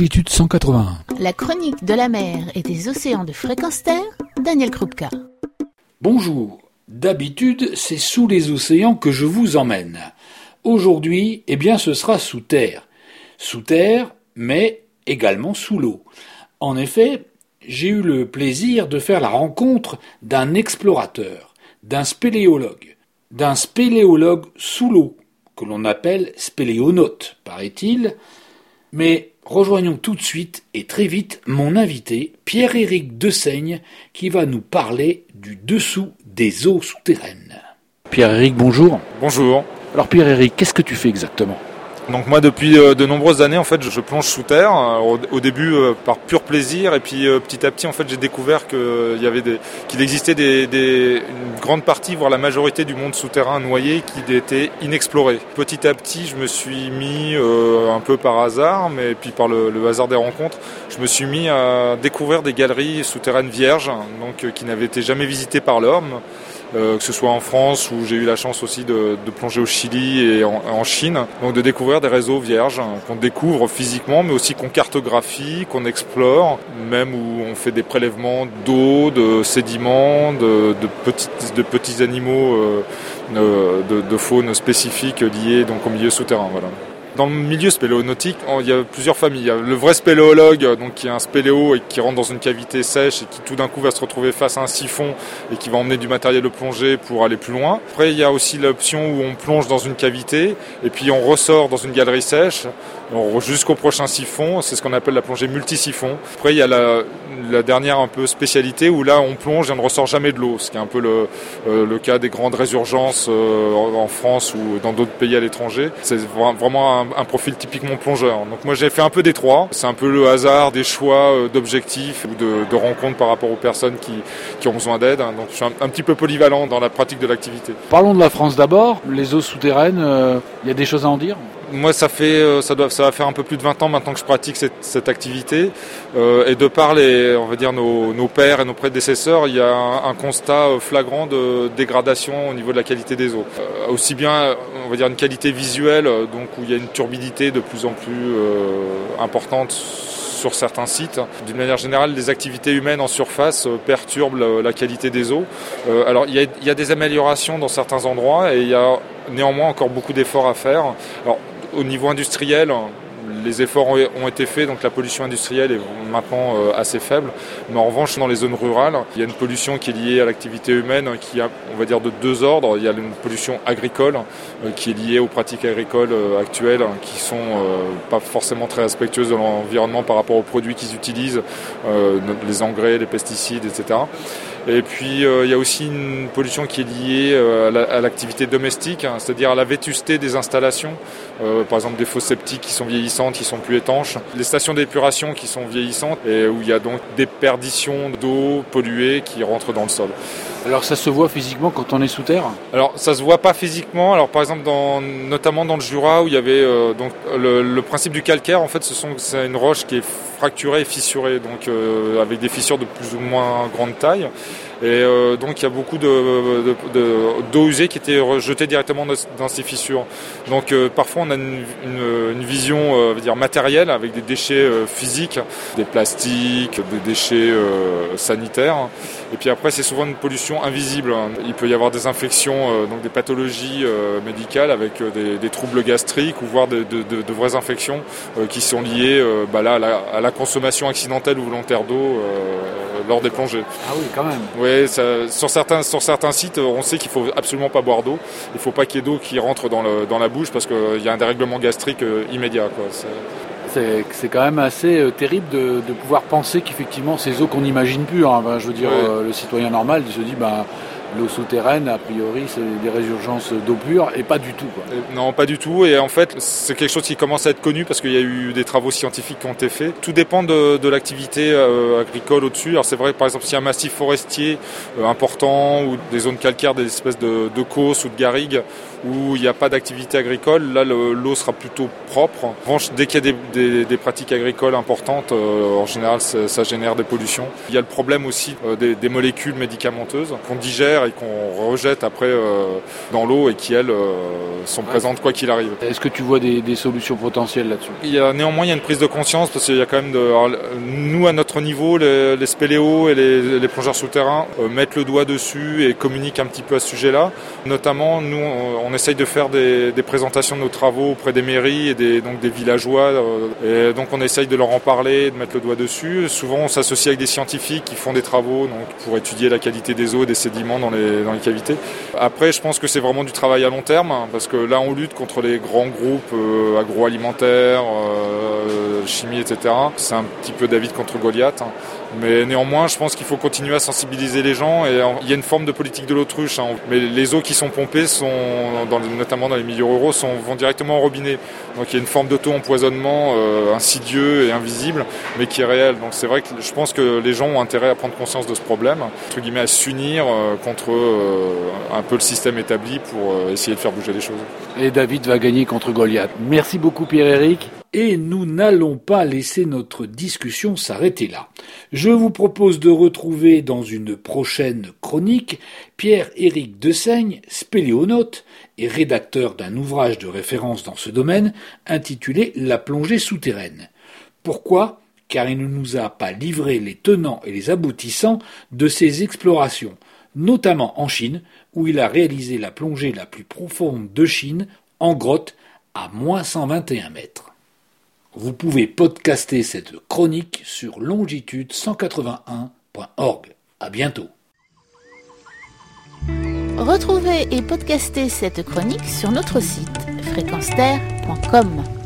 longitude 181. La chronique de la mer et des océans de fréquence terre, Daniel Krupka. Bonjour. D'habitude, c'est sous les océans que je vous emmène. Aujourd'hui, eh bien, ce sera sous terre. Sous terre, mais également sous l'eau. En effet, j'ai eu le plaisir de faire la rencontre d'un explorateur, d'un spéléologue, d'un spéléologue sous l'eau, que l'on appelle spéléonaute, paraît-il, mais rejoignons tout de suite et très vite mon invité, Pierre-Éric Dessaigne, qui va nous parler du dessous des eaux souterraines. Pierre-Éric, bonjour. Bonjour. Alors Pierre-Éric, qu'est-ce que tu fais exactement? Donc moi depuis euh, de nombreuses années en fait je plonge sous terre euh, au, début euh, par pur plaisir et puis petit à petit en fait j'ai découvert qu'il existait des, une grande partie voire la majorité du monde souterrain noyé qui était inexploré. Petit à petit je me suis mis un peu par hasard mais puis par le, hasard des rencontres je me suis mis à découvrir des galeries souterraines vierges donc qui n'avaient été jamais visitées par l'homme euh, que ce soit en France où j'ai eu la chance aussi de, plonger au Chili et en, Chine. Donc de découvrir des réseaux vierges hein, qu'on découvre physiquement, mais aussi qu'on cartographie, qu'on explore, même où on fait des prélèvements d'eau, de sédiments, de, petites, de petits animaux euh, euh, de, de, faune spécifique liés donc au milieu souterrain. Voilà. Dans le milieu spéléonautique, il y a plusieurs familles. Il y a le vrai spéléologue, donc qui est un spéléo et qui rentre dans une cavité sèche et qui tout d'un coup va se retrouver face à un siphon et qui va emmener du matériel de plongée pour aller plus loin. Après, il y a aussi l'option où on plonge dans une cavité et puis on ressort dans une galerie sèche jusqu'au prochain siphon. C'est ce qu'on appelle la plongée multi-siphon. Après, il y a la, la, dernière un peu spécialité où là, on plonge et on ne ressort jamais de l'eau, ce qui est un peu le, euh, le cas des grandes résurgences euh, en France ou dans d'autres pays à l'étranger. C'est vraiment un, un, profil typiquement plongeur. Donc moi, j'ai fait un peu des trois. C'est un peu le hasard des choix euh, d'objectifs ou de, rencontres par rapport aux personnes qui, ont besoin d'aide. Donc je suis un, un, petit peu polyvalent dans la pratique de l'activité. Parlons de la France d'abord. Les eaux souterraines, il y a des choses à en dire? Moi, ça fait, euh, ça doit, ça va faire un peu plus de 20 ans maintenant que je pratique cette, cette activité. Euh, et de par les, on va dire nos, nos, pères et nos prédécesseurs, il y a un, constat euh, flagrant de dégradation au niveau de la qualité des eaux. Euh, aussi bien, on va dire une qualité visuelle, donc où il y a une turbidité de plus en plus importante sur certains sites. D'une manière générale, les activités humaines en surface perturbent la, qualité des eaux. alors, il y, a, il y, a, des améliorations dans certains endroits et il y a néanmoins encore beaucoup d'efforts à faire. Alors, au niveau industriel, les efforts ont été faits, donc la pollution industrielle est maintenant euh, assez faible. Mais en revanche, dans les zones rurales, il y a une pollution qui est liée à l'activité humaine, qui a, on va dire, de deux ordres. Il y a une pollution agricole, euh, qui est liée aux pratiques agricoles euh, actuelles, qui sont pas forcément très respectueuses de l'environnement par rapport aux produits qu'ils utilisent, les engrais, les pesticides, etc. Et puis il y a aussi une pollution qui est liée à l'activité domestique, hein, c'est-à-dire à la vétusté des installations. par exemple des fosses septiques qui sont vieillissantes, qui sont plus étanches, les stations d'épuration qui sont vieillissantes et où il y a donc des perditions d'eau polluée qui rentrent dans le sol. Alors ça se voit physiquement quand on est sous terre? Alors ça se voit pas physiquement. Alors par exemple dans, notamment dans le Jura où il y avait euh, donc le, principe du calcaire en fait ce sont c'est une roche qui est fracturée et fissurée donc euh, avec des fissures de plus ou moins grande taille. Et euh, donc il y a beaucoup d'eau de, de, usée qui était rejetée directement dans ces fissures. Donc euh, parfois on a une, une, une vision euh, dire matérielle avec des déchets physiques, des plastiques, des déchets sanitaires. Et puis après c'est souvent une pollution invisible. Il peut y avoir des infections, donc des pathologies médicales avec des, des, troubles gastriques ou voire de, de vraies infections qui sont liées bah là, à, la, à la consommation accidentelle ou volontaire d'eau lors des plongées. Ah oui, quand même. Oui, sur, certains, sur certains sites, on sait qu'il faut absolument pas boire d'eau. Il ne faut pas qu'il y ait d'eau qui rentre dans, le, dans la bouche parce qu'il y a un dérèglement gastrique euh, immédiat. C'est quand même assez euh, terrible de, de pouvoir penser qu'effectivement ces eaux qu'on n'imagine plus, hein. je veux dire, euh, le citoyen normal, il se dit, bah, l'eau souterraine, a priori, c'est des résurgences d'eau pure et pas du tout. Quoi. Non, pas du tout. Et en fait, c'est quelque chose qui commence à être connu parce qu'il y a eu des travaux scientifiques qui ont été faits. Tout dépend de, l'activité euh, agricole au-dessus. Alors c'est vrai, par exemple, s'il y a un massif forestier euh, important ou des zones calcaires, des espèces de, de causses ou de garrigues où il n'y a pas d'activité agricole, là l'eau sera plutôt propre. En revanche, dès qu'il y a des, pratiques agricoles importantes, euh, en général ça, génère des pollutions. Il y a le problème aussi des molécules médicamenteuses qu'on digère terre et qu'on rejette après euh, dans l'eau et qui, elles, euh, sont présentes quoi qu'il arrive. Est-ce que tu vois des, solutions potentielles là-dessus? Il y a néanmoins il y a une prise de conscience parce qu'il y a quand même de, nous à notre niveau, les, les spéléos et les, plongeurs souterrains mettent le doigt dessus et communiquent un petit peu à ce sujet-là. Notamment, nous, on, essaye de faire des, présentations de nos travaux auprès des mairies et des, donc des villageois. et donc on essaye de leur en parler, de mettre le doigt dessus. Souvent, on s'associe avec des scientifiques qui font des travaux donc, pour étudier la qualité des eaux et des sédiments dans dans les cavités. Après, je pense que c'est vraiment du travail à long terme, hein, parce que là, on lutte contre les grands groupes euh, agroalimentaires, euh, chimie, etc. C'est un petit peu David contre Goliath. Hein. Mais néanmoins, je pense qu'il faut continuer à sensibiliser les gens. Et il y a une forme de politique de l'autruche. Hein. Mais les eaux qui sont pompées, sont, notamment dans les milieux ruraux, vont directement au robinet. Donc il y a une forme d'auto-empoisonnement euh, insidieux et invisible, mais qui est réel. Donc c'est vrai que je pense que les gens ont intérêt à prendre conscience de ce problème, entre guillemets à s'unir contre euh, un peu le système établi pour essayer de faire bouger les choses. Et David va gagner contre Goliath. Merci beaucoup Pierre-Éric. Et nous n'allons pas laisser notre discussion s'arrêter là. Je vous propose de retrouver dans une prochaine chronique Pierre-Éric Dessaigne, spéléonaute et rédacteur d'un ouvrage de référence dans ce domaine intitulé La plongée souterraine. Pourquoi? Car il ne nous a pas livré les tenants et les aboutissants de ses explorations, notamment en Chine, où il a réalisé la plongée la plus profonde de Chine, en grotte, à moins 121 mètres. Vous pouvez podcaster cette chronique sur longitude181.org. À bientôt. Retrouvez et podcastez cette chronique sur notre site fréquenceterre.com.